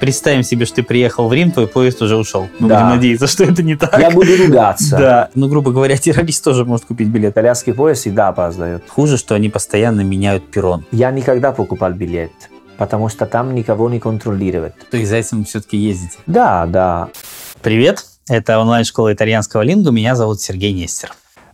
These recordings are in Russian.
Представим себе, что ты приехал в Рим, твой поезд уже ушел. Мы Да. будем надеяться, что это не так. Я буду ругаться. Да. Ну, грубо говоря, террорист тоже может купить билет. Итальянский поезд всегда опаздывает. Хуже, что они постоянно меняют перрон. Я никогда покупал билет, потому что там никого не контролируют. То есть за этим все-таки ездите. Да, да. Привет, это онлайн-школа итальянского лингу. Меня зовут Сергей Нестер.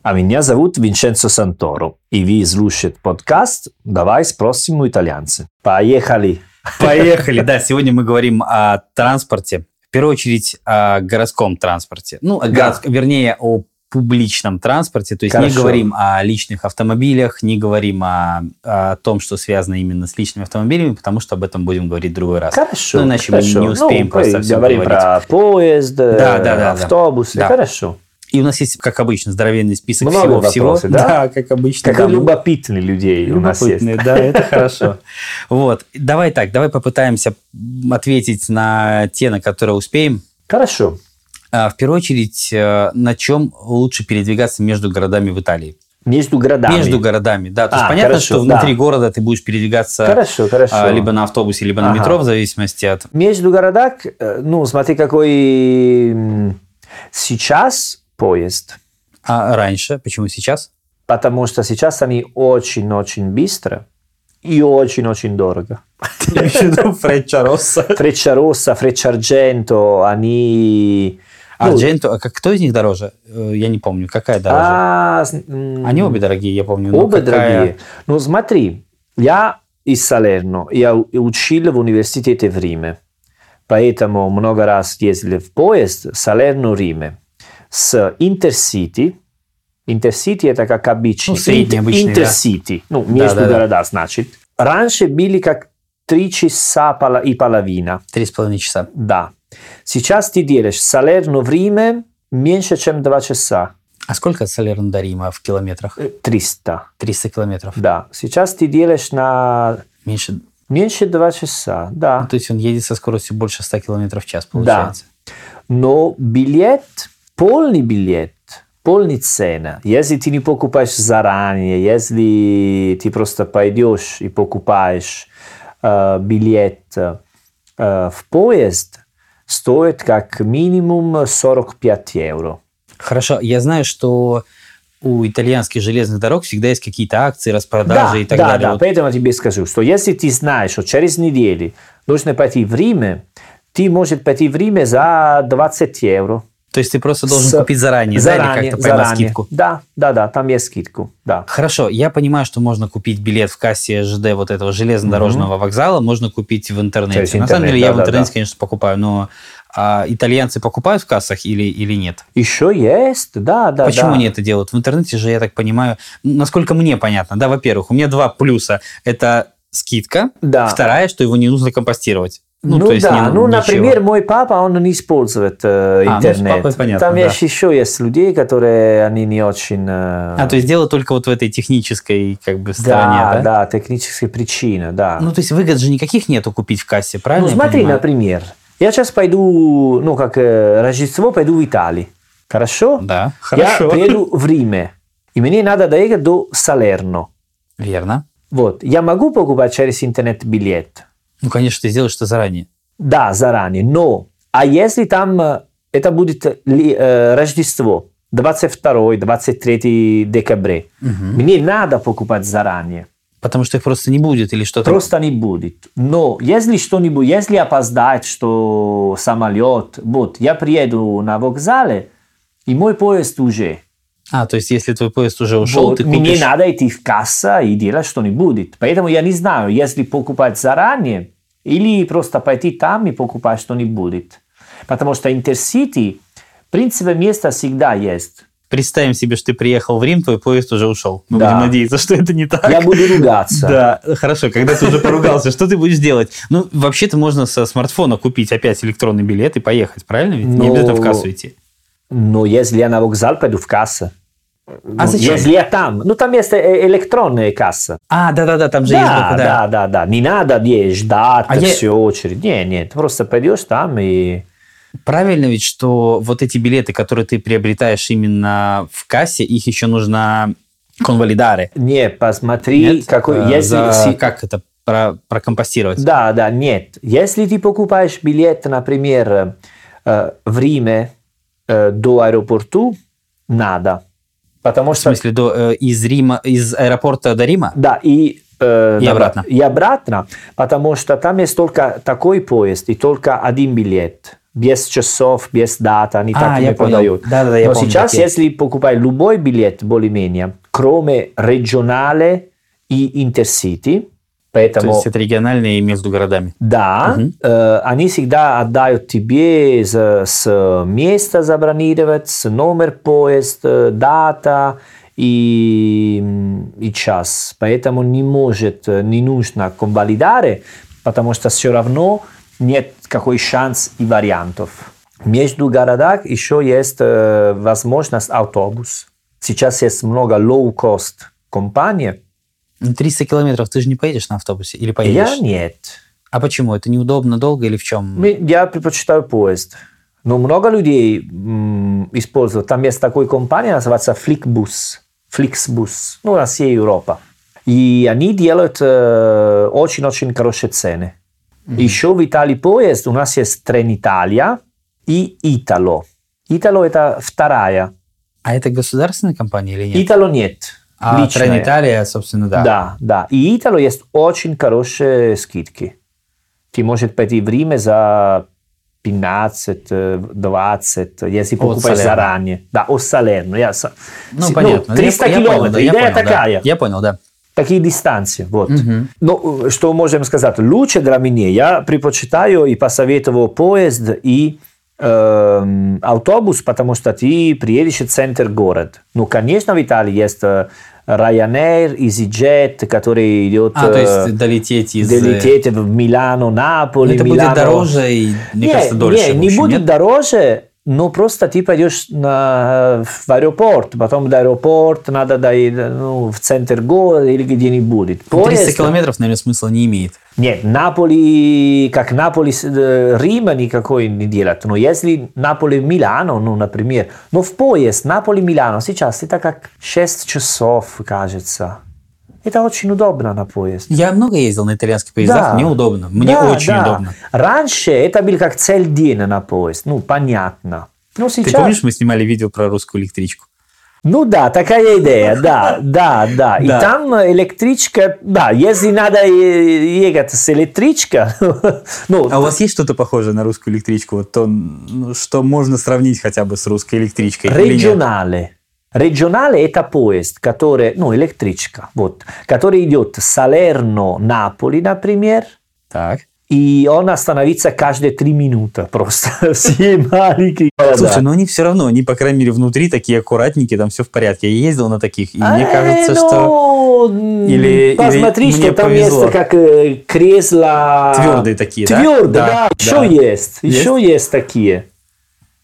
А меня зовут Винченцо Санторо. И вы слушаете подкаст «Давай спросим у итальянца». Поехали! Поехали. Да, сегодня мы говорим о транспорте. В первую очередь о городском транспорте. Ну, о Да. город- вернее, о публичном транспорте. То есть не Хорошо. говорим о личных автомобилях, не говорим о, о том, что связано именно с личными автомобилями, потому что об этом будем говорить в другой раз. Хорошо. Ну, иначе мы хорошо. не успеем Ну, просто мы всё Говорим говорить. про поезд, Да, да, да, да. автобусы. Да. Хорошо. И у нас есть, как обычно, здоровенный список всего-всего. вопросов, да? как обычно. Как да, мы- любопытные людей у нас есть. Любопытные, да, это хорошо. Вот, давай так, давай попытаемся ответить на те, на которые успеем. Хорошо. А, В первую очередь, э, на чем лучше передвигаться между городами в Италии? Между городами. Между городами, да. То есть А, понятно, хорошо, что внутри да. города ты будешь передвигаться Хорошо, хорошо. а, либо на автобусе, либо на Ага. метро, в зависимости от... Между городах, э, ну, смотри, какой сейчас поезд. А раньше, почему сейчас? Потому что сейчас они очень-очень быстро и очень-очень дорого. Фреча Росса? Фреча Росса, Фреча Ардженто, они... ну, Ардженто, а кто из них дороже? Э, Я не помню, какая дороже? а, Они обе дорогие, я помню. Обе какая- дорогие. Ну, смотри, я из Салерно, я учил в университете в Риме, поэтому много раз ездили в поезд Салерно-Риме с Intercity. Intercity это как обычный. Ну, средний обычный, да. Intercity. Ну, между да, да. города, значит. Раньше были как три часа и половина. Три с половиной часа. Да. Сейчас ты делаешь Салерно в Риме меньше, чем два часа. А сколько от Салерно до Рима в километрах? Э, 300. 300 километров. Да. Сейчас ты делаешь на Меньше. Меньше два часа, да. Ну, то есть он едет со скоростью больше 100 километров в час, получается. Но билет, полный билет, полный цена. Если ты не покупаешь заранее, если ты просто пойдешь и покупаешь э, билет э, в поезд, стоит как минимум 45 евро. Хорошо, я знаю, что у итальянских железных дорог всегда есть какие-то акции, распродажи да, и так да, далее. да, Вот поэтому я тебе скажу, что если ты знаешь, что через неделю нужно пойти в Риме, ты можешь пойти в Риме за 20 евро. То есть ты просто должен С- купить заранее, да, или заранее, как-то поймать заранее. скидку? Да, да, да, там есть скидку, да. Хорошо, я понимаю, что можно купить билет в кассе ЖД вот этого железнодорожного вокзала, можно купить в интернете. Через На самом деле я да, в да, интернете, да. конечно, покупаю, но а, итальянцы покупают в кассах или, или нет? Еще есть, да, да, Почему да. они это делают? В интернете же, я так понимаю, насколько мне понятно, да, во-первых, у меня два плюса. Это скидка, Да. вторая, что его не нужно компостировать. Ну, то есть да, не- ну, ничего. например, мой папа, он не использует э, А, ну, интернет. папой понятно, там да. есть еще есть людей, которые они не очень... э, А, то есть дело только вот в этой технической как бы стороне, да, да? да, техническая причина, да. Ну, то есть выгод же никаких нету купить в кассе, правильно? Ну, я смотри, например, я сейчас пойду, ну, как э, Рождество, пойду в Италию. Хорошо? Да, Я хорошо. приеду в Риме. И мне надо доехать до Салерно. Верно. Вот. Я могу покупать через интернет билет? Ну, конечно, ты сделаешь это заранее. Да, заранее. Но, а если там э, это будет ли- э, Рождество, 22-23 декабря, мне надо покупать заранее. Потому что их просто не будет или что-то. Просто не будет. Но если что-нибудь, если опоздает, что самолет, вот, я приеду на вокзале, и мой поезд уже. А, то есть если твой поезд уже ушел, Вот, ты мне купишь... надо идти в касса и делать что-нибудь. Поэтому я не знаю, если покупать заранее, или просто пойти там и покупать что-нибудь. Потому что Интерсити, в принципе, место всегда есть. Представим себе, что ты приехал в Рим, твой поезд уже ушел. Мы Да. будем надеяться, что это не так. Я буду ругаться. Да, хорошо, когда ты уже поругался, что ты будешь делать? Ну, вообще-то можно со смартфона купить опять электронный билет и поехать, правильно? Ведь не Но- обязательно в кассу идти. Но если я на вокзал пойду в кассу, А ну, зачем? если я там, ну там есть э, электронная касса. А, да-да-да, там же есть... Да, да, да, да. Не надо ждать А я- всю очередь. Нет, нет, просто пойдешь там и... Правильно ведь, что вот эти билеты, которые ты приобретаешь именно в кассе, их еще нужно конвалидаре. Не, посмотри, Нет? какой... Э, Если, за- Как это про, прокомпостировать. Да, да, нет. Если ты покупаешь билет, например, э, в Риме до аэропорту, надо. Потому В что... смысле, до, э, из Рима, из аэропорта до Рима? Да, и, э, И обратно. И обратно, потому что там есть только такой поезд и только один билет. Без часов, без дата, они А, так не понял. продают. Да-да-да, я Но помню сейчас, такие. если покупать любой билет более-менее, кроме регионале и интерсити, То поэтому... есть это региональные между городами. Да, э, они всегда отдают тебе с, с места забронировать, с номер поезда, дата и, и час. Поэтому не может, э, не нужно конвалидare, потому что все равно нет какой шанс и вариантов. Между городах еще есть э, возможность автобус. Сейчас есть много low-cost компаний. Ну, 300 километров ты же не поедешь на автобусе или поедешь? Я нет. А почему? Это неудобно, долго или в чем? Я предпочитаю поезд. Но много людей м, используют. Там есть такой компания, называется Flixbus. Flixbus. Ну, на всей Европа. И они делают э, очень-очень хорошие цены. Еще в Италии поезд у нас есть Trenitalia и Italo. Italo это вторая. А это государственная компания или нет? Итало нет. А личная. Трениталия, собственно, да. Да, да. И Итало есть очень хорошие скидки. Ты можешь пойти в Риме за 15, э, 20, если покупаешь заранее. Да, от Салерно. Я Ну, Си- понятно. 300 Я- я понял, километров. да, я Идея понял, да. такая. Я понял, да. Такие дистанции. Вот. Мгм. Ну, э, что можем сказать? Лучше для меня. Я предпочитаю и посоветовал поезд и эм, автобус, потому что ты приедешь в центр города. Ну, конечно, в Италии есть э, Ryanair, EasyJet, который идет... А, то э, есть долететь из... э, долететь в Милано, Наполи, Это Милано. будет дороже и, мне не, кажется, дольше. Не, не общем, будет нет? дороже, но просто ты пойдешь на, в аэропорт, потом до аэропорта надо доехать ну, в центр города или где-нибудь. 300 Поезд- километров, наверное, смысла не имеет. Нет, Наполи, как Наполи, э, Рима никакой не делает. Но если Наполи-Милано, ну, например, но в поезд Наполи-Милано сейчас это как 6 часов, кажется. Это очень удобно на поезд. Я много ездил на итальянских поездах, Да. мне удобно. Мне Да, очень да. удобно. Раньше это был как целый день на поезд. Ну, понятно. Ну, Ты сейчас... помнишь, мы снимали видео про русскую электричку? Ну да, такая идея, да, да, да. И Да. там электричка, да, если надо ехать с электричка, ну, А у вас есть что-то похожее на русскую электричку? Вот то, ну, что можно сравнить хотя бы с русской электричкой? нет? Регионале. Это поезд, который, ну, электричка, вот, который идет Салерно-Наполи, например, Так. и он остановится каждые три минуты просто. Все маленькие города. Слушай, ну они все равно, они, по крайней мере, внутри такие аккуратненькие, там все в порядке. Я ездил на таких, и мне Э, кажется, что ну, Или- посмотри, что там есть как э, кресла Твердые такие, да? Твердые, Да, еще есть, Есть? еще есть такие.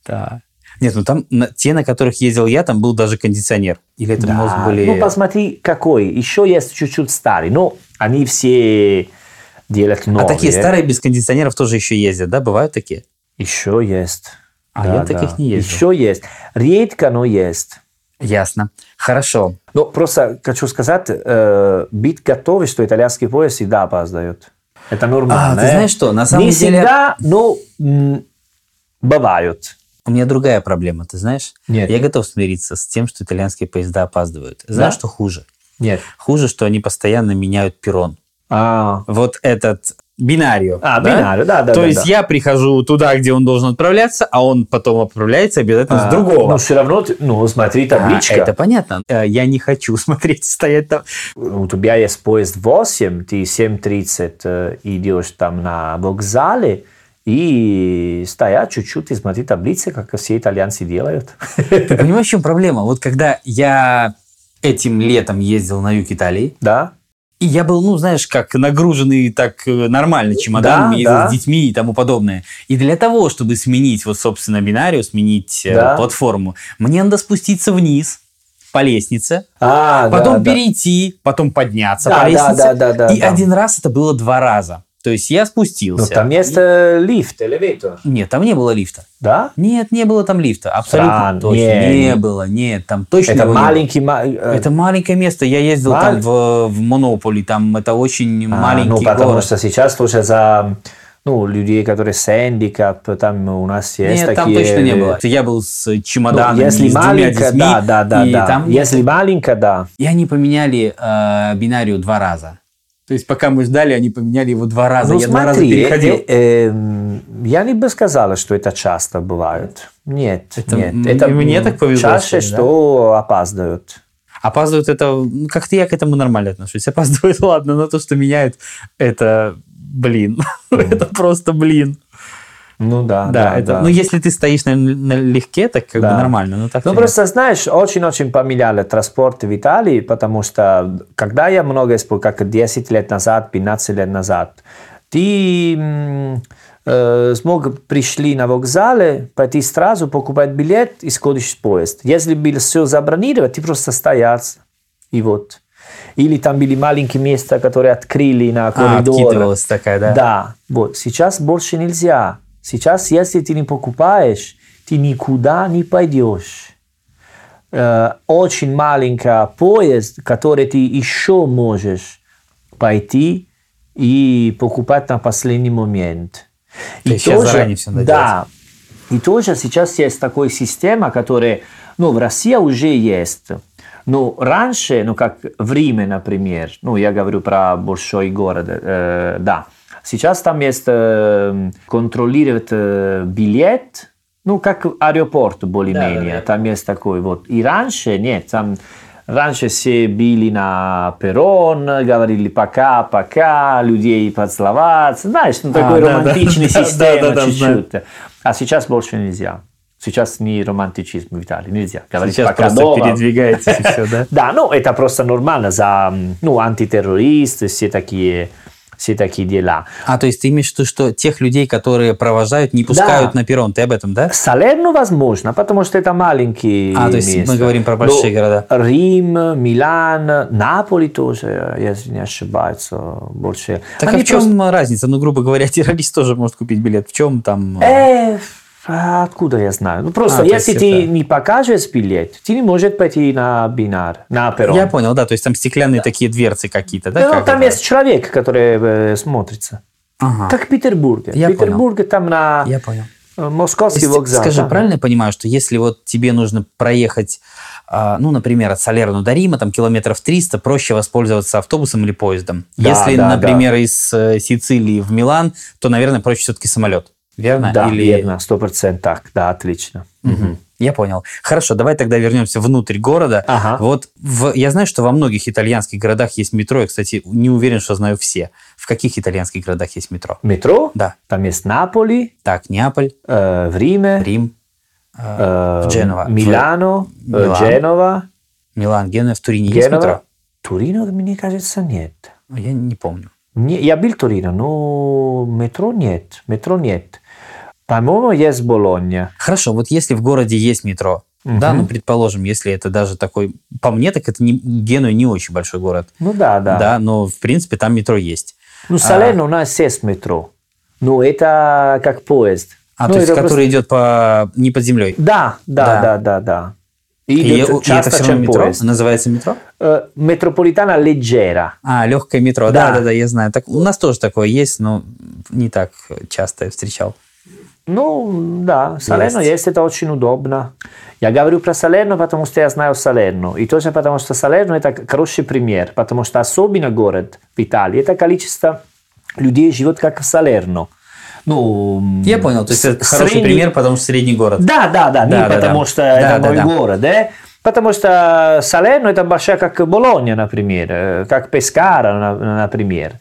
Да. Нет, ну там на- те, на которых ездил я, там был даже кондиционер. Или это, Да, может, были... Ну, посмотри, какой. Еще есть чуть-чуть старый. Но они все делают а новые. такие старые без кондиционеров тоже еще ездят, да? Бывают такие? Еще есть. А я таких не ездил. Еще есть. Редко, но есть. Ясно. Хорошо. Но просто хочу сказать, э, быть готовым, что итальянский поезд всегда опаздает. Это нормально. А, ты знаешь что, на самом Не деле- всегда, но м, бывают. У меня другая проблема, ты знаешь? Нет. Я готов смириться с тем, что итальянские поезда опаздывают. Знаешь, Да? что хуже? Нет. Хуже, что они постоянно меняют перрон. А, Вот этот бинарио. а бинарий, да, да. То да, есть да. я прихожу туда, где он должен отправляться, а он потом отправляется обязательно А, с другого. Но все равно, ты- ну, смотри, А, табличка. это понятно. Э, Я не хочу смотреть, стоять там. у тебя есть поезд 8, ты 7.30 э, идешь там на вокзале, и стоят чуть-чуть и смотри таблицы, как все итальянцы делают. Ты понимаешь, в чем проблема? Вот когда я этим летом ездил на юг Италии, Да? и я был, ну, знаешь, как нагруженный так э, нормально чемоданом, Да, ездил да. с детьми и тому подобное. И для того, чтобы сменить, вот, собственно, бинарию, сменить э, Да. платформу, мне надо спуститься вниз по лестнице, А, потом да, да. перейти, потом подняться Да, по да, лестнице. да, да, да, и да. один раз это было два раза. То есть я спустился. Ну, там есть э, лифт, элеватор. Нет, там не было лифта. Да? Нет, не было там лифта. Абсолютно Странно. точно. Не, Не, было. Нет, там точно Это его не было. маленький... ма- э, Это маленькое место. Я ездил Маль- там в, в Монополи. Там это очень а, маленький ну, потому город. что сейчас тоже за ну, людей, которые с handicap, там у нас есть Нет, там такие... точно не было. Я был с Ну, чемоданами, если с двумя детьми. да, да, да, и да. там Если маленькая, да. И они поменяли э, бинарию два раза. То есть, пока мы ждали, они поменяли его два раза. Ну, я два раза смотри, переходил. э, э, я не бы сказала, что это часто бывает. Нет, Это нет. м- это мне м, так повезло, Чаще, что да? что опаздывают. Опаздывают это... ну, Как-то я к этому нормально отношусь. Опаздывают, ладно, но то, что меняют, это блин. это просто блин. Ну да, Да, да, это... да. Ну, если ты стоишь на, налегке, так как бы Да. нормально. Ну, так Ну, нет. просто, знаешь, очень-очень поменяли транспорт в Италии, потому что, когда я много использовал, как 10 лет назад, 15 лет назад, ты э, смог пришли на вокзале, пойти сразу, покупать билет и сходишь в поезд. Если было все забронировано, ты просто стоять, и вот. Или там были маленькие места, которые открыли на А, коридор. откидывалась такая, да? Да, вот. Сейчас больше нельзя. Сейчас, если ты не покупаешь, ты никуда не пойдешь. Очень маленький поезд, который ты еще можешь пойти и покупать на последний момент. То есть сейчас заранее всё надо Да. И тоже сейчас есть такая система, которая, ну, в России уже есть. Но раньше, ну, как в Риме, например, ну, я говорю про большой город, э, да, сейчас там есть э, контролировать э, билет, ну, как аэропорт более-менее, Да-да-да. там есть такой вот. И раньше, нет, там раньше все били на перрон, говорили пока, пока, людей поцеловаться, знаешь, ну, такой да, да. романтичный Да, система да, да, чуть-чуть. А сейчас больше нельзя. Сейчас не романтичизм в Италии, нельзя. Говорить Сейчас пока просто дома. передвигаетесь и все, да? Да, ну это просто нормально за ну, антитеррористы, все такие, все такие дела. А, то есть ты имеешь в виду, что тех людей, которые провожают, не пускают Да. на перрон, ты об этом, да? Салерно возможно, потому что это маленькие А, то есть места. мы говорим про большие Но города. Рим, Милан, Наполи тоже, если не ошибаюсь, больше. Так Они а в чем разница? Ну, грубо говоря, террорист тоже может купить билет. В чем там... Э, а откуда я знаю? Ну, просто А, если ты это- не покажешь билет, ты не можешь пойти на бинар, на перрон. Я понял, да, то есть там стеклянные такие дверцы какие-то, да? Да, ну, как там это? есть человек, который э, смотрится. Ага, Как в Петербурге. Я в Петербурге там на я понял. э, московский есть, вокзал. Скажи, да. правильно я понимаю, что если вот тебе нужно проехать, а, ну, например, от Салерно до Рима, там километров 300, проще воспользоваться автобусом или поездом. Да, если, да, например, из э, Сицилии в Милан, то, наверное, проще все-таки самолет. Верно? Да, Или... верно, сто процентов так, да, отлично. Мгм. Я понял. Хорошо, давай тогда вернемся внутрь города. Ага. Вот в- я знаю, что во многих итальянских городах есть метро. Я, кстати, не уверен, что знаю все. В каких итальянских городах есть метро? Метро, Да. там есть Наполи, Так, Неаполь, э, в Риме, Рим, э, в Дженова. Милано, э, Милан. Дженова, Милан, Генуя. В Турине есть метро? Генова. Турино, мне кажется, нет. Я не помню. Не, я был в Турино, но метро нет, метро нет. По-моему, есть Болонья. Хорошо, вот если в городе есть метро, да, ну, предположим, если это даже такой... По мне, так это не, Генуя не очень большой город. Ну да, да. Да, но, в принципе, там метро есть. Ну, Салерно у нас есть метро. Но это как поезд. А, Ну, то есть, который идет по... не под землей. Да, да, Да. да, да, да. И, Идет и это часто, все равно метро? поезд. Называется метро? Э, Метрополитана леггера. А, легкое метро, да, Да. да, да, я знаю. Так, у нас тоже такое есть, но не так часто я встречал. Ну, да, Салерно Есть. есть, это очень удобно. Я говорю про Салерно, потому что я знаю Салерно. И тоже потому что Салерно это хороший пример, потому что особенно город в Италии, это количество людей живет как в Салерно. Ну, Я понял, то есть это хороший средний- пример, потому что средний город. Да, да, да, Да, не да, потому да. что Да, это да, мой да. город, да? Потому что Салерно это большая, как Болонья, например, э, как Пескара, на- например.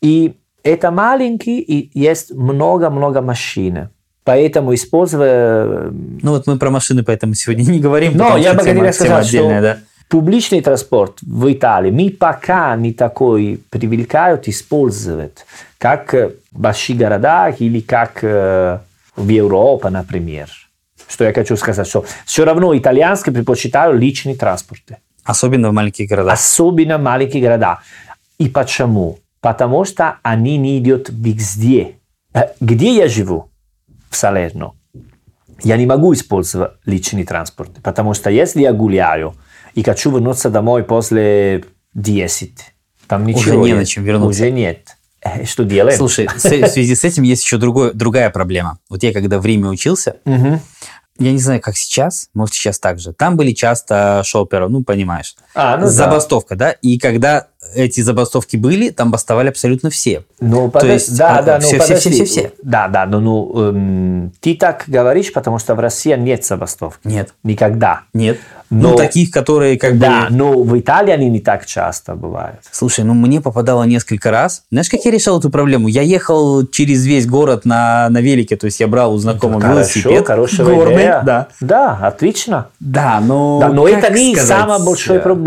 И это маленький, и есть много-много машин. Поэтому используя... Ну вот мы про машины поэтому сегодня не говорим, Но я бы хотел сказать, что да. публичный транспорт в Италии мы пока не такой привлекают использовать, как э, в больших городах или как э, в Европе, например. Что я хочу сказать, что все равно итальянские предпочитают личный транспорт. Особенно в маленьких городах. Особенно маленькие города. И почему? Потому что они не идут везде. Э, Где я живу? В Салерно. Я не могу использовать личный транспорт, потому что если я гуляю и хочу вернуться домой после 10, там ничего не нет. на чем вернуться. Уже нет. Э, Что делаем? Слушай, с- в связи с этим есть еще другой, другая проблема. Вот я когда в Риме учился, Мгм. я не знаю, как сейчас, может, сейчас так же. Там были часто шоперы, ну, понимаешь. А, ну да. забастовка, да? И когда эти забастовки были, там бастовали абсолютно все. Ну, То подо- есть, да, а, да, ну, все- все- все- все- все. Да, да, но ну, эм, ты так говоришь, потому что в России нет забастовки. Нет. Никогда. Нет. Но- Ну, таких, которые как Да, бы... но в Италии они не так часто бывают. Слушай, ну мне попадало несколько раз. Знаешь, как я решал эту проблему? Я ехал через весь город на, на велике, то есть я брал у знакомого Хорошо, велосипед. хорошая горный, идея. Да. Да, отлично. Да, но... Да, но Ну, это не сказать, самая большая э, проблема.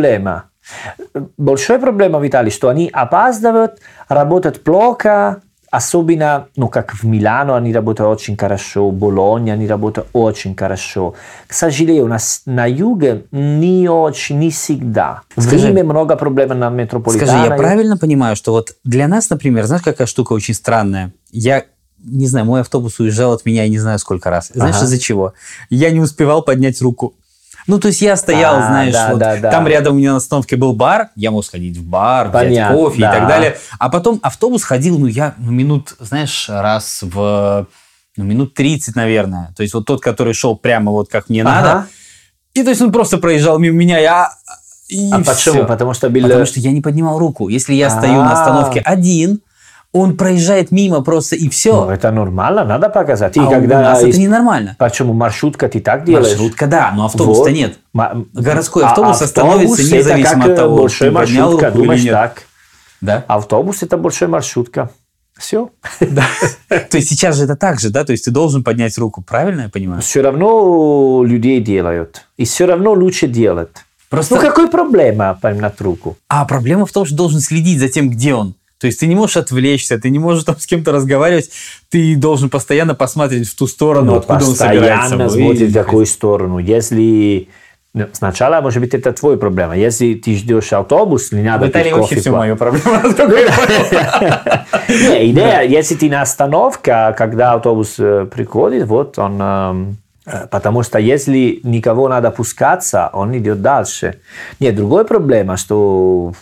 Большая проблема в Италии, что они опаздывают, работают плохо, особенно, ну, как в Милано они работают очень хорошо, в Болонье они работают очень хорошо. К сожалению, у нас на юге не очень, не всегда. В Скажи- Риме много проблем на метрополитане. Скажи, я правильно понимаю, что вот для нас, например, знаешь, какая штука очень странная? Я не знаю, мой автобус уезжал от меня, я не знаю сколько раз. Знаешь, Ага. из-за чего? Я не успевал поднять руку. Ну, то есть я стоял, А, знаешь, да, вот да, да. там рядом у меня на остановке был бар, я мог сходить в бар, взять Понятно, кофе да. и так далее. А потом автобус ходил, ну, я ну, минут, знаешь, раз в ну, минут 30, наверное. То есть вот тот, который шел прямо вот как мне надо. Ага. И то есть он просто проезжал мимо меня, я... И А почему? всё. Потому что был... Потому что я не поднимал руку. Если я стою на А. остановке один, он проезжает мимо просто и Ну, все. это нормально, надо показать. И а у когда... нас это из- ненормально. Почему маршрутка ты так делаешь? Маршрутка, да, но автобуса Вот. нет. Ма- Городской а автобус остановится это независимо как, от того, э, большая ты поднял маршрутка, руку или думаешь нет. так. Да? Автобус это большая маршрутка. Все. То есть сейчас же это так же, да? То есть ты должен поднять руку, правильно я понимаю? Все равно людей делают. И все равно лучше делать. Просто... Ну какой проблема поднять руку? А проблема в том, что должен следить за тем, где он. То есть ты не можешь отвлечься, ты не можешь там с кем-то разговаривать, ты должен постоянно посмотреть в ту сторону, Но откуда он собирается. постоянно смотреть в такую сторону. Если ну, сначала, может быть, это твоя проблема. Если ты ждешь автобус, не надо В Италии вообще все моя проблема. Идея, если ты на остановке, когда автобус э, приходит, вот он... э, Потому что если никого надо пускаться, он идет дальше. Нет, другая проблема, что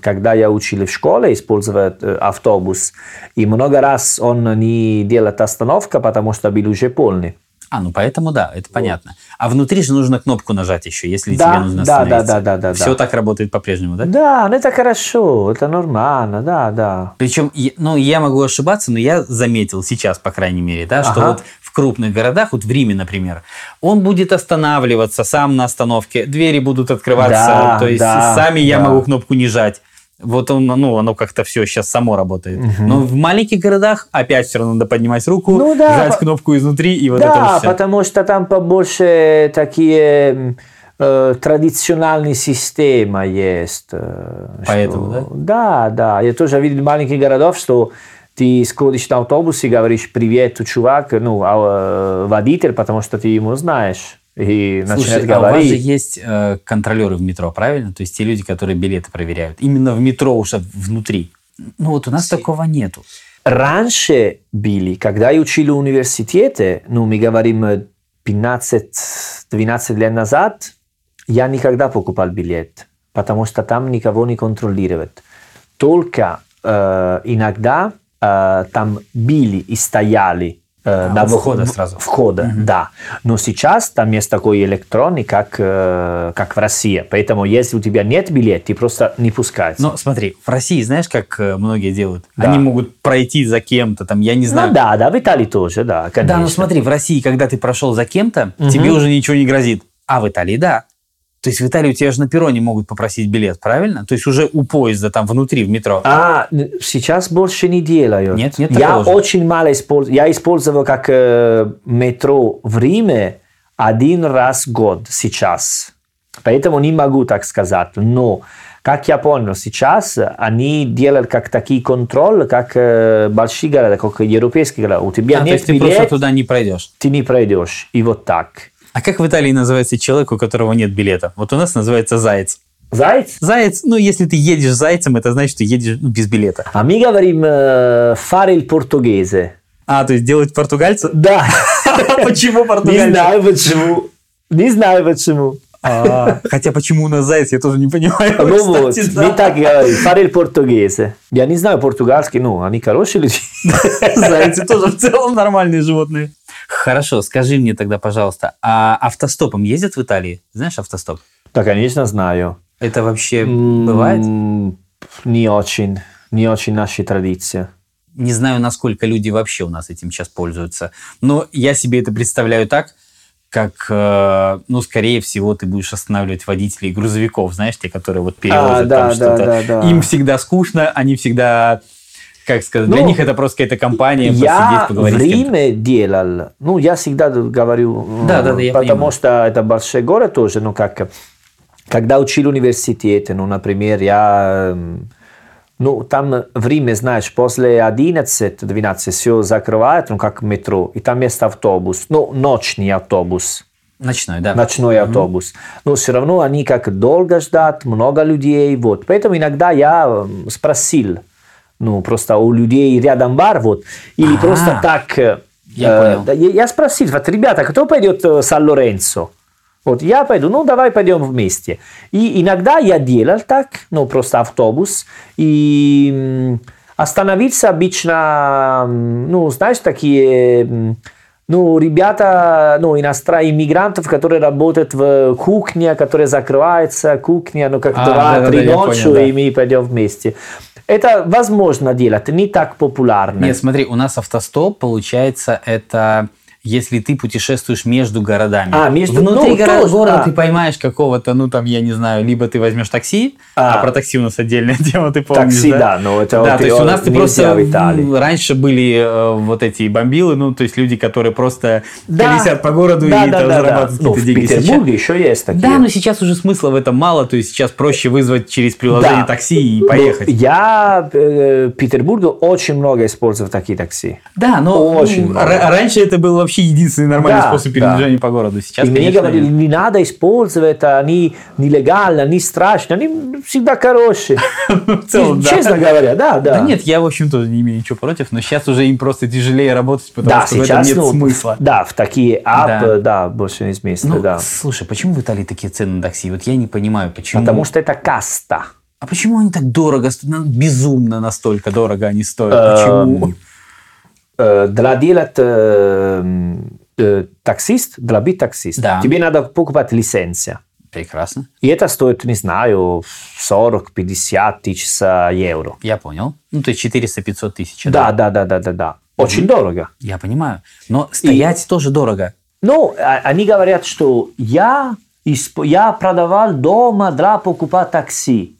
когда я учил в школе использовать э, автобус, и много раз он не делает остановка, потому что был уже полный. А, ну поэтому да, это понятно. А внутри же нужно кнопку нажать еще, если Да, тебе нужно да, да, да, да, да, Все да. так работает по-прежнему, да? Да, ну это хорошо, это нормально, да, да. Причем, ну, я могу ошибаться, но я заметил сейчас, по крайней мере, да, что Ага. вот в крупных городах, вот в Риме, например, он будет останавливаться сам на остановке, двери будут открываться, Да, то есть да, сами я да. могу кнопку не жать. Вот он, ну, оно как-то все сейчас само работает. Но в маленьких городах опять все равно надо поднимать руку, Ну да, жать по- кнопку изнутри, и вот это да, вот всё. потому что там побольше такие э, традиционные системы есть. э, Поэтому, что- Да, да. Я тоже видел маленьких городов, что ты сходишь на автобус и говоришь «Привет, чувак», ну, а, э, водитель, потому что ты ему знаешь. И Слушай, а у вас же говорить. есть э, контролеры в метро, правильно? То есть те люди, которые билеты проверяют. Именно в метро уже внутри. Ну вот у нас такого нету. Раньше были, когда я учил в университете, ну, мы говорим э, 15-12 лет назад, я никогда покупал билет, потому что там никого не контролируют. Только э, иногда э, там были и стояли э, А, на вход- входа сразу. Входа, да. Но сейчас там есть такой электронный, как, э, как в России. Поэтому, если у тебя нет билета, ты просто не пускаешь. Но смотри, в России знаешь, как э, многие делают? Да. Они могут пройти за кем-то, там, я не знаю. Ну да, да, в Италии тоже, да, конечно. Да, но смотри, в России, когда ты прошел за кем-то, Мгм. тебе уже ничего не грозит. А в Италии да. То есть в Италии у тебя же на перроне могут попросить билет, правильно? То есть уже у поезда там внутри, в метро. А, сейчас больше не делают. Нет, нет Я же. очень мало использую. Я использовал как э, метро в Риме один раз в год сейчас. Поэтому не могу так сказать. Но, как я понял, сейчас они делают как такие контролы, как э, большие города, как европейские города. У тебя А, то нет есть ты просто туда не пройдешь. ты не пройдешь. И вот так. А как в Италии называется человек, у которого нет билета? Вот у нас называется заяц. Заяц? Заяц, ну, если ты едешь зайцем, это значит, что едешь ну, без билета. А мы говорим э, fare il portoghese. А, то есть делать португальца? Да. Почему Не португальца? знаю почему. Не знаю почему. А, Хотя почему у нас заяц, я тоже не понимаю. Ну вот, да. мы так говорим, il portoghese. Я не знаю португальский, ну, они хорошие люди. Зайцы тоже в целом нормальные животные. Хорошо, скажи мне тогда, пожалуйста, а автостопом ездят в Италии? Знаешь автостоп? Да, конечно, знаю. Это вообще бывает? Не очень. Не очень наши традиции. Не знаю, насколько люди вообще у нас этим сейчас пользуются. Но я себе это представляю так, как, э, ну, скорее всего, ты будешь останавливать водителей грузовиков, знаешь, те, которые вот перевозят А, да, там да, что-то. да, да. Им всегда скучно, они всегда, как сказать, для Ну, них это просто какая-то компания, посидеть, Я в поговорить. Риме делал, ну, я всегда говорю, Да, да, да, я потому понимаю. что это большой город тоже, ну, как, когда учил в университете, ну, например, я, ну, там в Риме, знаешь, после 11-12 все закрывают, ну, как метро, и там есть автобус, ну, ночный автобус. Ночной, да. ночной автобус. Но все равно они как долго ждать, много людей, вот. Поэтому иногда я спросил, ну, просто у людей рядом бар, вот, или А, просто так... э, я э, понял. я, спросил, вот, ребята, кто пойдет в Сан-Лоренцо? Вот я пойду, ну давай пойдем вместе. И иногда я делал так, ну просто автобус, и остановиться обычно, ну знаешь, такие, ну ребята, ну иностранных иммигрантов, которые работают в кухне, которая закрывается, кухня, ну как А, два-три да-да-да, я ночи, понял, да. и мы пойдем вместе. Это возможно делать, не так популярно. Нет, смотри, у нас автостоп, получается, это если ты путешествуешь между городами. А, между- Внутри ну, горо- тоже, города да. ты поймаешь какого-то, ну там, я не знаю, либо ты возьмешь такси, а, А. про такси у нас отдельная тема, ты помнишь, Такси, да? да, но это Да, вот то есть у нас ты просто в Италии. раньше были э, вот эти бомбилы, ну то есть люди, которые просто Да. колесят по городу да, и да, там да, да. зарабатывают Ну, какие-то в деньги. Сейчас- Петербурге еще есть такие. Да, но сейчас уже смысла в этом мало, то есть сейчас проще вызвать через приложение Да. такси и поехать. Я э, в Петербурге очень много использовал такие такси. Да, но Очень ну, раньше это был вообще единственный нормальный Да, способ да. передвижения по городу. Сейчас, и мне конечно, говорили, не надо использовать, они нелегально, они страшные, они всегда хорошие. в целом, да. Честно говоря, да, да. Да нет, я, в общем, тоже не имею ничего против, но сейчас уже им просто тяжелее работать, потому Да, что в этом сейчас, нет ну, смысла. Да, в такие апы, Да. да, больше не смысла, Ну, да. слушай, почему в Италии такие цены на такси? Вот я не понимаю, почему. Потому что это каста. А почему они так дорого, ну, безумно настолько дорого они стоят? Эм, Почему? Э, Для делать э, э, таксист, для быть таксист, Да. тебе надо покупать лицензию. Прекрасно, И это стоит, не знаю, 40-50 тысяч евро. я понял. Ну, то есть 400-500 тысяч. Да, да, да, да, да, да. Очень дорого. Я понимаю. Но стоять тоже дорого. Ну, а- они говорят, что я, исп- я продавал дома для покупать такси.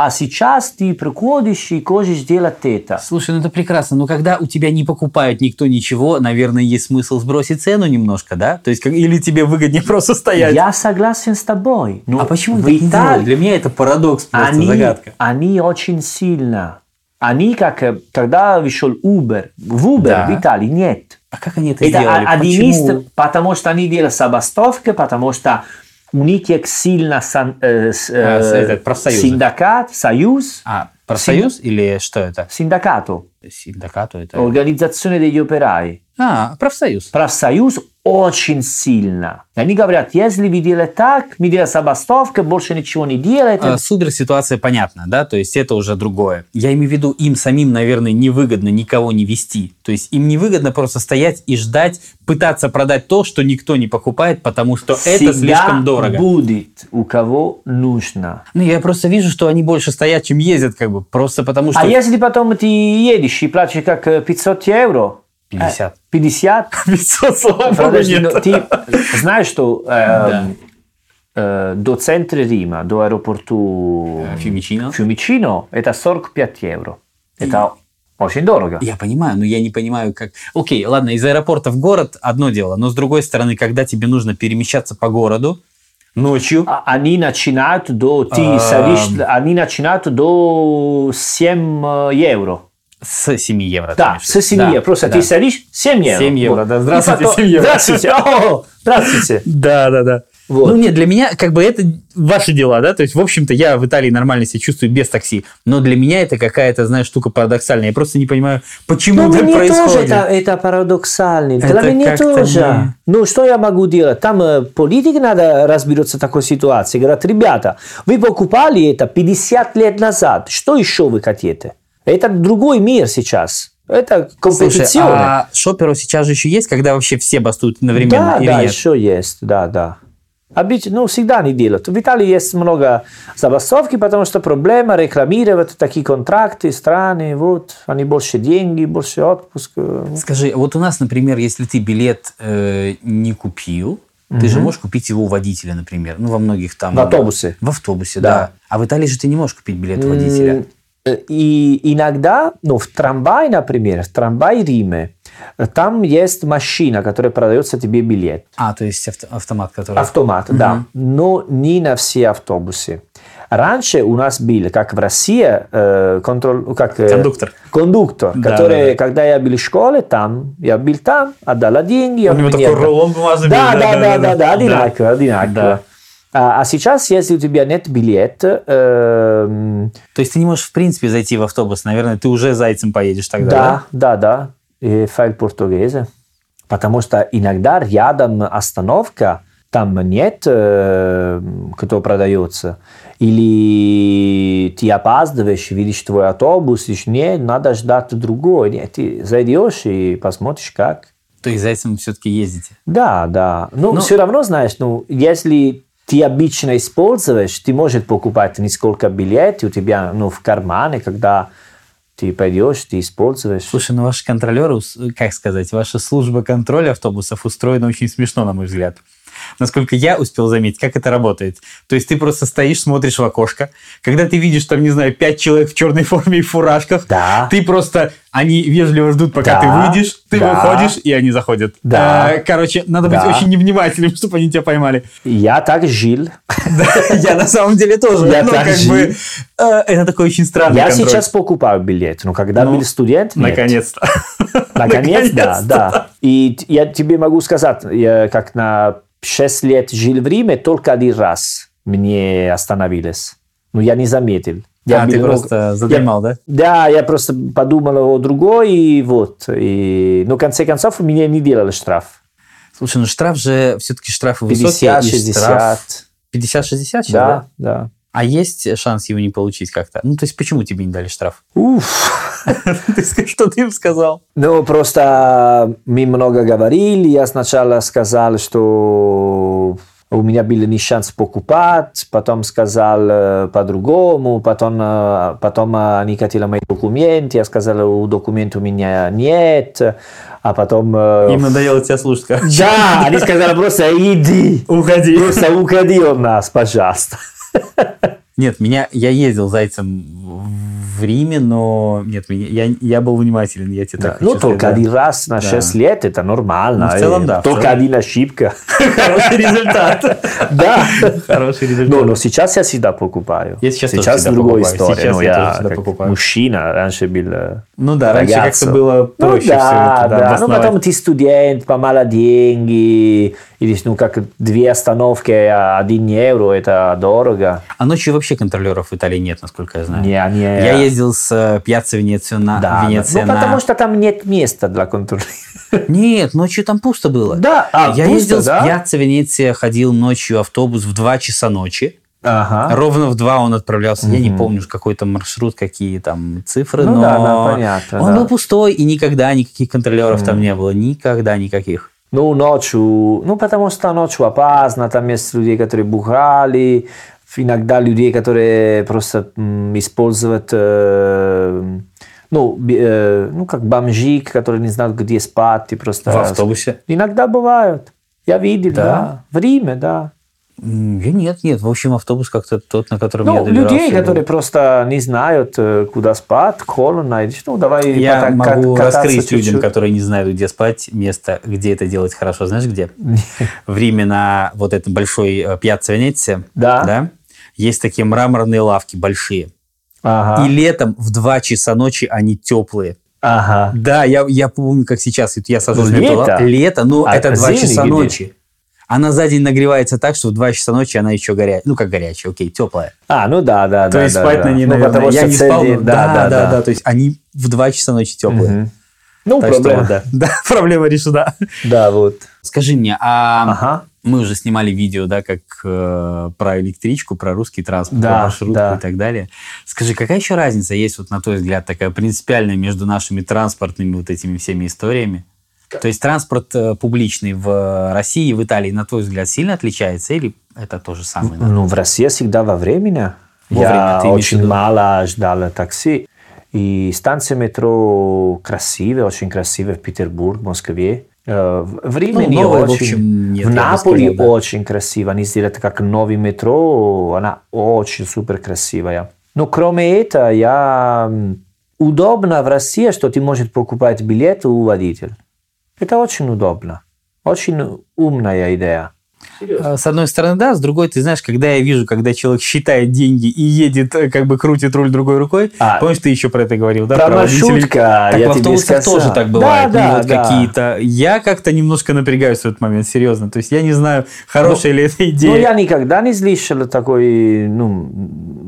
А сейчас ты приходишь и хочешь делать это. Слушай, ну это прекрасно, но когда у тебя не покупают никто ничего, наверное, есть смысл сбросить цену немножко, да? То есть, как- или тебе выгоднее просто стоять? Я согласен с тобой. Но А почему в? Италии Для меня это парадокс, просто они, загадка. они очень сильно. Они как, э, когда вышел Uber, в Uber Да. в Италии нет. А как они это, Это а- Почему? из, потому что они делают забастовки, потому что у них есть сильно сан- э, с- э, А, с- этот, профсоюзы. синдикат, союз, А, профсоюз или что это? синдикату, Синдикату это? организаzione degli operai. А, профсоюз. Профсоюз очень сильно. Они говорят, если вы делаете так, мы делаем забастовки, больше ничего не делаете. А, Супер ситуация понятна, да, то есть это уже другое. Я имею в виду, им самим, наверное, невыгодно никого не вести. То есть им невыгодно просто стоять и ждать, пытаться продать то, что никто не покупает, потому что это Всегда слишком дорого. будет у кого нужно. Ну, я просто вижу, что они больше стоят, чем ездят, как бы, просто потому что... А если потом ты едешь и платишь как э, 500 евро, 50. э, 50, 500, слава богу, Подожди, нет. ну, ты знаешь, что э, Да. э, до центра Рима, до аэропорту Э, Фьюмичино? Фьюмичино, это 45 евро. Это очень дорого. Я понимаю, но я не понимаю, как... Окей, ладно, из аэропорта в город одно дело, но с другой стороны, когда тебе нужно перемещаться по городу ночью, А- Они начинают до, ты А. садишь, они начинают до 7 э, евро. С 7 евро. Да, с 7 Да, евро. Просто да. ты садишь 7 евро. 7 евро, Вот. да. Здравствуйте, потом- 7 евро. Здравствуйте. О, здравствуйте. Да, да, да. Вот. Ну, нет, для меня, как бы, это ваши дела, да? То есть, в общем-то, я в Италии нормально себя чувствую без такси. Но для меня это какая-то, знаешь, штука парадоксальная. Я просто не понимаю, почему Ну, так мне тоже происходит. это, это парадоксально. Это Для меня тоже. не- Ну, что я могу делать? Там э, политики надо разбираться в такой ситуации. Говорят, ребята, вы покупали это 50 лет назад. Что еще вы хотите? Это другой мир сейчас. Это Слушай, компетиция. а шоперу сейчас же еще есть, когда вообще все бастуют одновременно да, или да, нет? еще есть. Да, да. Обычно, ну, всегда не делают. В Италии есть много забастовки, потому что проблема рекламировать такие контракты, страны, вот, они больше деньги, больше отпуск. э, Скажи, вот у нас, например, если ты билет э, не купил, ты же можешь купить его у водителя, например. Ну, во многих там... В автобусе. В автобусе, Да. да. А в Италии же ты не можешь купить билет у водителя. И иногда, ну, в трамвае, например, в трамвае Риме, там есть машина, которая продается тебе билет. А, то есть авто- автомат, который... Автомат, да. Но не на все автобусы. Раньше у нас был, как в России, э, контроль, как, э, Кондуктор. кондуктор, Да, который, да, да. когда я был в школе, там, я был там, отдала деньги. У него такой отдал. рулон бумажный Да, был, да, да, да, да, одинаково, Да. одинаково. Да. А, а сейчас, если у тебя нет билета, эм, То есть ты не можешь, в принципе, зайти в автобус. Наверное, ты уже зайцем поедешь тогда, Да, да, да. И файл португезе. Потому что иногда рядом остановка, там нет, э, кто продается. Или ты опаздываешь, видишь твой автобус, говоришь, нет, надо ждать другой. Нет, ты зайдешь и посмотришь, как. То есть зайцем все-таки ездите. Да, да. Ну, Ну- все равно, знаешь, ну, если ты обычно используешь, ты можешь покупать несколько билетов у тебя ну, в кармане, когда ты пойдешь, ты используешь. Слушай, ну ваши контролеры, как сказать, ваша служба контроля автобусов устроена очень смешно, на мой взгляд. Насколько я успел заметить, как это работает. То есть ты просто стоишь, смотришь в окошко. Когда ты видишь там, не знаю, пять человек в черной форме и в фуражках, Да. ты просто... Они вежливо ждут, пока Да. ты выйдешь, ты Да. выходишь, и они заходят. Да. А, Короче, надо быть Да. очень невнимательным, чтобы они тебя поймали. Я так жил. Я на самом деле тоже. Я Ну, так жил. бы, э, Это такой очень странный Я контроль. сейчас покупаю билет, но когда Ну, был студент, нет. Наконец-то. Наконец, да, Наконец-то. да. И я тебе могу сказать, я как на 6 лет жил в Риме, только один раз мне остановились. Но я не заметил. Я А, ты был- просто задремал, да? Да, я просто подумал о другой, и вот. И, но в конце концов мне не делали штраф. Слушай, ну штраф же, все-таки штрафы высокие. 50, и 60. штраф 50-60 сейчас, да? Да, да. А есть шанс его не получить как-то? Ну, то есть, почему тебе не дали штраф? Уф. Ты Что ты им сказал? Ну, просто мы много говорили. Я сначала сказал, что у меня был не шанс покупать, потом сказал э, по-другому, потом, э, потом э, они хотели мои документы, я сказал, у документов у меня нет, а потом... э, Им надоело тебя слушать, короче. Да, они сказали просто иди, Уходи. просто уходи от нас, пожалуйста. Нет, меня, я ездил зайцем в Риме, но нет, меня, я, я был внимателен, я тебе так Ну, хочу только сказать, один раз на Да. 6 лет, это нормально. Ну, в целом, э, да, Только целом. один ошибка. да. Хороший результат. Да. Хороший результат. Ну, но сейчас я всегда покупаю. Я сейчас другая история. Сейчас ну, я всегда покупаю. мужчина, раньше был э, Ну да, раньше как-то было проще ну, все да, это, да, да. Ну, потом ты студент, помало деньги, или, ну, как две остановки, а один евро, это дорого. А ночью вообще контролеров в Италии нет, насколько я знаю. Не, не. Я ездил с э, Пьяцца Венеция на Да, да. Венеция Ну, на- потому что там нет места для контроля. Нет, ночью там пусто было. Да, а, я пусто, ездил да? с Пьяцца Венеция, ходил ночью автобус в 2 часа ночи. Ага. Ровно в 2 он отправлялся. Я не помню какой там маршрут, какие там цифры, Ну но да, да, понятно, он да. был пустой, и никогда никаких контролеров там не было. Никогда никаких. Ну, ночью, ну, потому что ночью опасно, там есть люди, которые бухали, иногда людей, которые просто м, используют, э, ну, э, ну, как бомжи, которые не знают, где спать, и просто... В автобусе? Иногда бывают. Я видел, Да? да. В Риме, да. Я нет, нет. В общем, автобус как-то тот, на котором я Ну, добирался. людей, которые просто не знают, э, куда спать, холодно, и, ну, давай Я пока- могу раскрыть людям, чуть-чуть. которые не знают, где спать, место, где это делать хорошо. Знаешь, где? В Риме на вот этом большой э, Пьяцца Венеция. Да. Есть такие мраморные лавки большие. Ага. И летом в 2 часа ночи они теплые. Ага. Да, я, я помню, как сейчас. Я сажусь эту лето? лав- Лето, ну, А, это 2 зимний часа или? ночи. Она за день нагревается так, что в 2 часа ночи она еще горячая. Ну, как горячая, окей, теплая. А, ну да, да, То да. есть да, спать да. на ней, Ну, наверное, потому я что не спал. день- но- Да, да, да, То есть они в 2 часа ночи теплые. Мгм. Ну, Так что проблема. вот, да. Да, проблема решена. Да, вот. Скажи мне, а Ага. мы уже снимали видео, да, как э, про электричку, про русский транспорт, Да, про маршрутку да. и так далее. Скажи, какая еще разница есть, вот на твой взгляд, такая принципиальная между нашими транспортными вот этими всеми историями? То есть транспорт э, публичный в России и в Италии, на твой взгляд, сильно отличается или это то же самое? Ну, в России всегда во времени. Вовремя, Я ты имеешь в очень мало ждал такси. И станция метро красивая, очень красивая в Петербург, в Москве. Э, В в Риме Ну, не новая, в очень. общем, нет, в Наполе сказал, да. очень красиво. Они сделали как новый метро, она очень супер красивая. Но кроме этого, я удобно в России, что ты можешь покупать билет у водителя. Это очень удобно. Очень умная идея. А, С одной стороны, да, с другой, ты знаешь, когда я вижу, когда человек считает деньги и едет, э, как бы крутит руль другой рукой, А, помнишь, ты еще про это говорил, да? про водителей? маршрутка Так я в автобусах тоже так Да, бывает. да, ну, вот да. какие-то... Я как-то немножко напрягаюсь в этот момент, серьезно. То есть я не знаю, хорошая ли эта Ну, идея. я никогда не слышал такой, ну,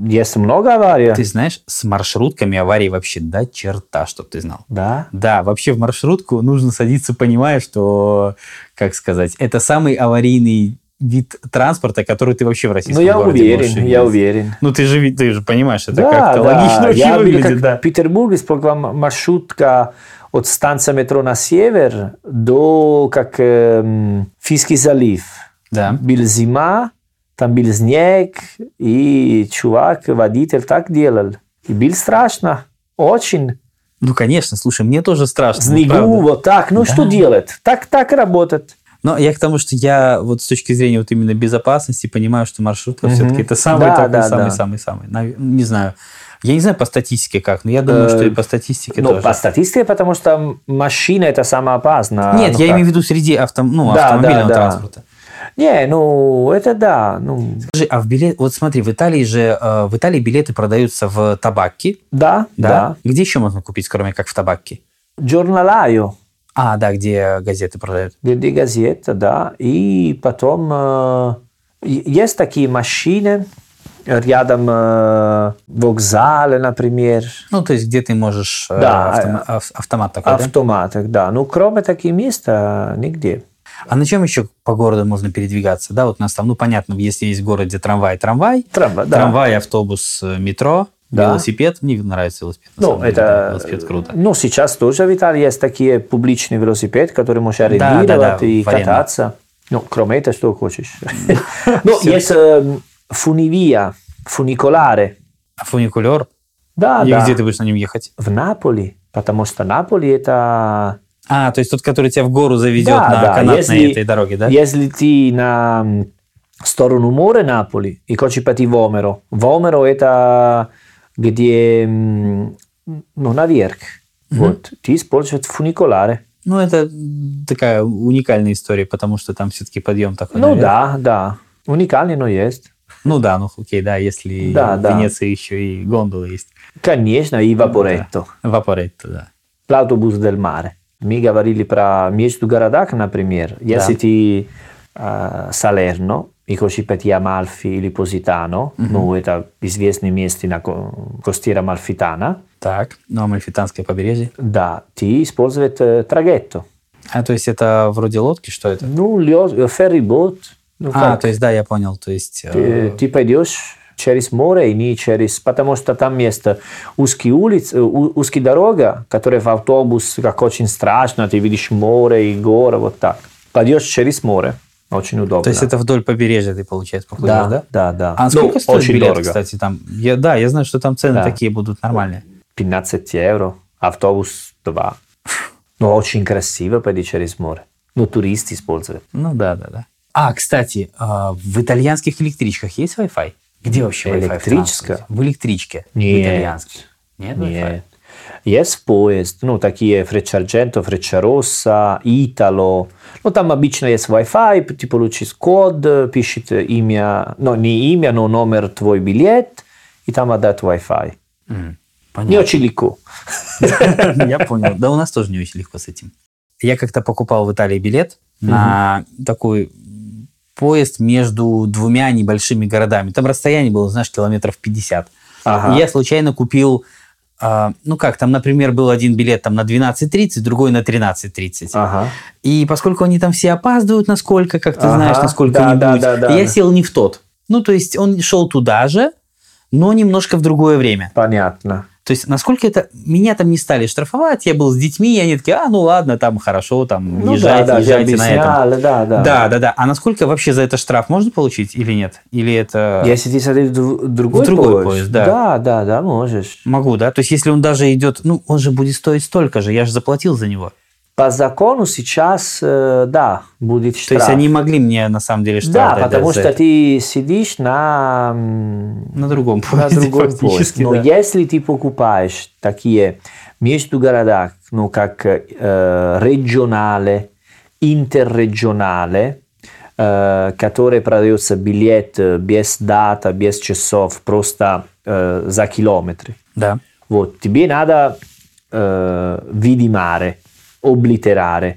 есть много аварий. Ты знаешь, с маршрутками аварии вообще до черта, чтоб ты знал. Да? Да, вообще в маршрутку нужно садиться, понимая, что, как сказать, это самый аварийный вид транспорта, который ты вообще в Ну, российском я городе уверен, я уверен. Ну, ты же, ты же понимаешь, это да, как-то да. логично я видел, выглядит, как да. в Петербурге спокойно маршрутка от станции метро на север до как эм, Финский залив. Да. Был зима, там был снег, и чувак, водитель так делал. И было страшно, очень. Ну, конечно, слушай, мне тоже страшно. ну, Снегу, вот так. Ну, Да. что делать? Так, так работает. Но я к тому, что я вот с точки зрения вот именно безопасности понимаю, что маршрутка Мгм. все-таки это самый Да, такой, да, самый, да. самый, самый. Не знаю. Я не знаю по статистике как, но я думаю, Э, что и по статистике Ну, тоже. по статистике, потому что машина это самое опасное. Нет, Ну, я как? имею в виду среди авто, ну, Да, автомобильного да, да. транспорта. Не, ну, это да. Ну, Скажи, а в билет, вот смотри, в Италии же, э, в Италии билеты продаются в табакке, да, да? да. Где еще можно купить, кроме как в табакке? Giornalaio, А, да, где газеты продают. где газета, да. И потом э, есть такие машины рядом э, вокзалы, например, Ну, то есть, где ты можешь... э, Да, автома- ав- автомат такой, да? автоматах, да. Ну, кроме таких мест э, нигде. А на чем еще по городу можно передвигаться? Да, вот у нас там, ну, понятно, если есть в городе трамвай, трамвай, Трамвай, да. трамвай, автобус, э, метро, Да. велосипед. Мне нравится велосипед. Ну, деле, это... да, велосипед круто. Ну, сейчас тоже в Италии есть такие публичные велосипеды, которые можешь да, арендировать да, и в аренду. кататься. Ну, кроме этого, что хочешь. Ну, есть эм, фунивия, фуникуларе. А фуникулер? Да, И да. где ты будешь на нем ехать? В Наполе, потому что Наполе это... А, то есть тот, который тебя в гору заведет Да, на да, канатной если- этой дороге, да? Если ты на сторону моря Наполи и хочешь пойти в Омеро, в Омеро это где, ну, наверх. Вот, ты используешь фуникуларе. Ну, это такая уникальная история, потому что там все-таки подъем такой. Ну наверх. да, да. Уникальный, но есть. Ну да, ну окей, да, если Да, в да. Венеции еще и гондолы есть. Конечно, и Vaporetto. Вапоретто, да. L'auтобус del mare. Мы говорили про между городах, например. Если ты э, Салерно и хочешь пойти Амальфи или Поситано, ну, это известные места на ко- костера Малфитана, Так, ну, Амальфитанское побережье. да, ты используешь э, трагетто. А, то есть это вроде лодки, что это? Ну, феррибот. Ну, А, как? то есть, да, я понял, то есть... Ты, э, ты пойдешь через море и не через... Потому что там место узкие улицы, э, у- узкие дорога, которые в автобус, как очень страшно, ты видишь море и горы, вот так. Пойдешь через море, очень удобно. То есть это вдоль побережья ты, получается, поплывешь, да, да? да, да. А Ну, сколько стоит очень билет, дорого. кстати, там? Я, да, я знаю, что там цены Да. такие будут нормальные. 15 евро, автобус 2. Но очень красиво пойти через море. Ну, туристы используют. Ну да, да, да. А, кстати, а, в итальянских электричках есть Wi-Fi? Где вообще Wi-Fi? в Электрическая? транспорте? В электричке. В Нет. итальянской. Нет Wi-Fi? Нет. Есть поезд, ну, такие Фречардженто, Фречароса, Итало. Ну, там обычно есть Wi-Fi, ты получишь код, пишет имя, ну, не имя, но номер твой билет, и там отдать Wi-Fi. М, Не очень легко. Я понял. Да у нас тоже не очень легко с этим. Я как-то покупал в Италии билет на такой поезд между двумя небольшими городами. Там расстояние было, знаешь, километров 50. Ага. И я случайно купил, ну как, там, например, был один билет там на 12.30, другой на 13.30. Ага. И поскольку они там все опаздывают, насколько, как ты Ага, знаешь, да, насколько-нибудь, да, да, я да. сел не в тот. Ну, то есть он шел туда же, но немножко в другое время. Понятно. То есть, насколько это... Меня там не стали штрафовать, я был с детьми, и они такие, а, ну ладно, там хорошо, там Ну езжайте, да, да, езжайте на этом. да, да. Да, да, да. А насколько вообще за это штраф можно получить или нет? Или это... Если ты садишь в другой, В другой поезд, поезд, да. Да, да, да, можешь. Могу, да? То есть, если он даже идет... Ну, он же будет стоить столько же, я же заплатил за него. По закону сейчас, э, да, будет штраф. То есть, они могли мне, на самом деле, штраф Да, дать, потому что это. ты сидишь на, На другом на поезде другом фактически, поезде. Но да. если ты покупаешь такие между городах, ну, как э, регионале, интеррегионале, э, которые продается билет э, без дата, без часов, просто э, за километры. Да. Вот, тебе надо э, видимare, облитерare,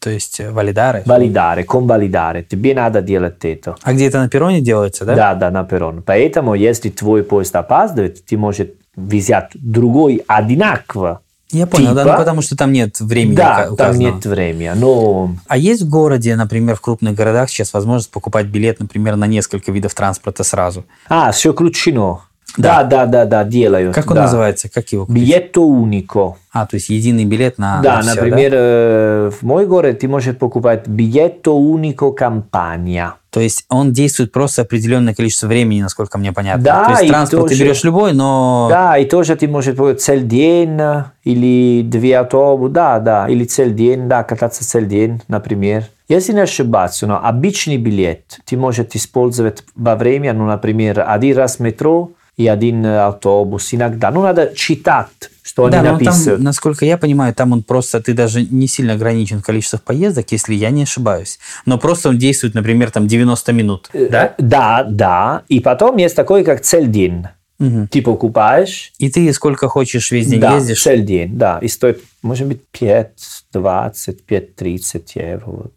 То есть, валидары. validare, convalidare. Тебе надо делать это. А где это на перроне делается, да? Да, да, на перрон. Поэтому, если твой поезд опаздывает, ты можешь взять другой одинаково. Я понял, да, типа. ну потому что там нет времени да, ука- там указанного. нет времени. Но А есть в городе, например, в крупных городах сейчас возможность покупать билет, например, на несколько видов транспорта сразу? А, все включено. Да, да, да, да, делают. Как он да. называется? Как его купить? Билетto unico. А, то есть единый билет на, да, на всё, например, э, в мой город ты можешь покупать билетто unico компания. То есть он действует просто определенное количество времени, насколько мне понятно. Да, то есть транспорт ты тоже- берешь любой, но... Да, и тоже ты можешь покупать целый день или две автобусы, да, да, или целый день, да, кататься целый день, например. Если не ошибаться, но обычный билет ты можешь использовать во время, ну, например, один раз метро и один э, автобус иногда. Ну, надо читать, что да, они но там, написывают. насколько я понимаю, там он просто, ты даже не сильно ограничен в количестве поездок, если я не ошибаюсь. Но просто он действует, например, там 90 минут. Да? Да, да. И потом есть такой, как целый день. Мгм. Ты покупаешь, И ты сколько хочешь весь день да, ездишь. целый день, да. И стоит, может быть, 5, 20, 5, 30 евро. Вот.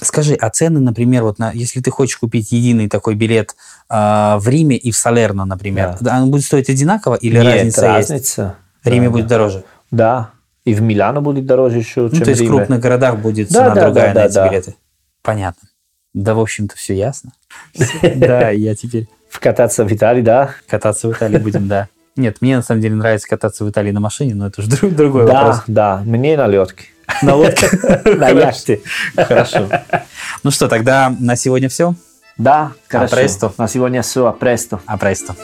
Скажи, а цены, например, вот на, если ты хочешь купить единый такой билет а, в Риме и в Салерно, например, да. он будет стоить одинаково или Нет, разница есть? разница. В Риме Да, будет да. дороже. Да. И в Милано будет дороже еще, Ну, чем то есть в в Риме. крупных городах будет Да, цена да, другая да, на да, эти да. билеты. Понятно. Да, в общем-то, все ясно. Да, я теперь Вкататься в Италии, да? кататься в Италии будем, да. Нет, мне на самом деле нравится кататься в Италии на машине, но это уже другой Да, вопрос. да. Мне на лодке. На лодке? На яхте. Хорошо. Ну что, тогда на сегодня все. Да, хорошо. presto. На сегодня все, а престо. А престо.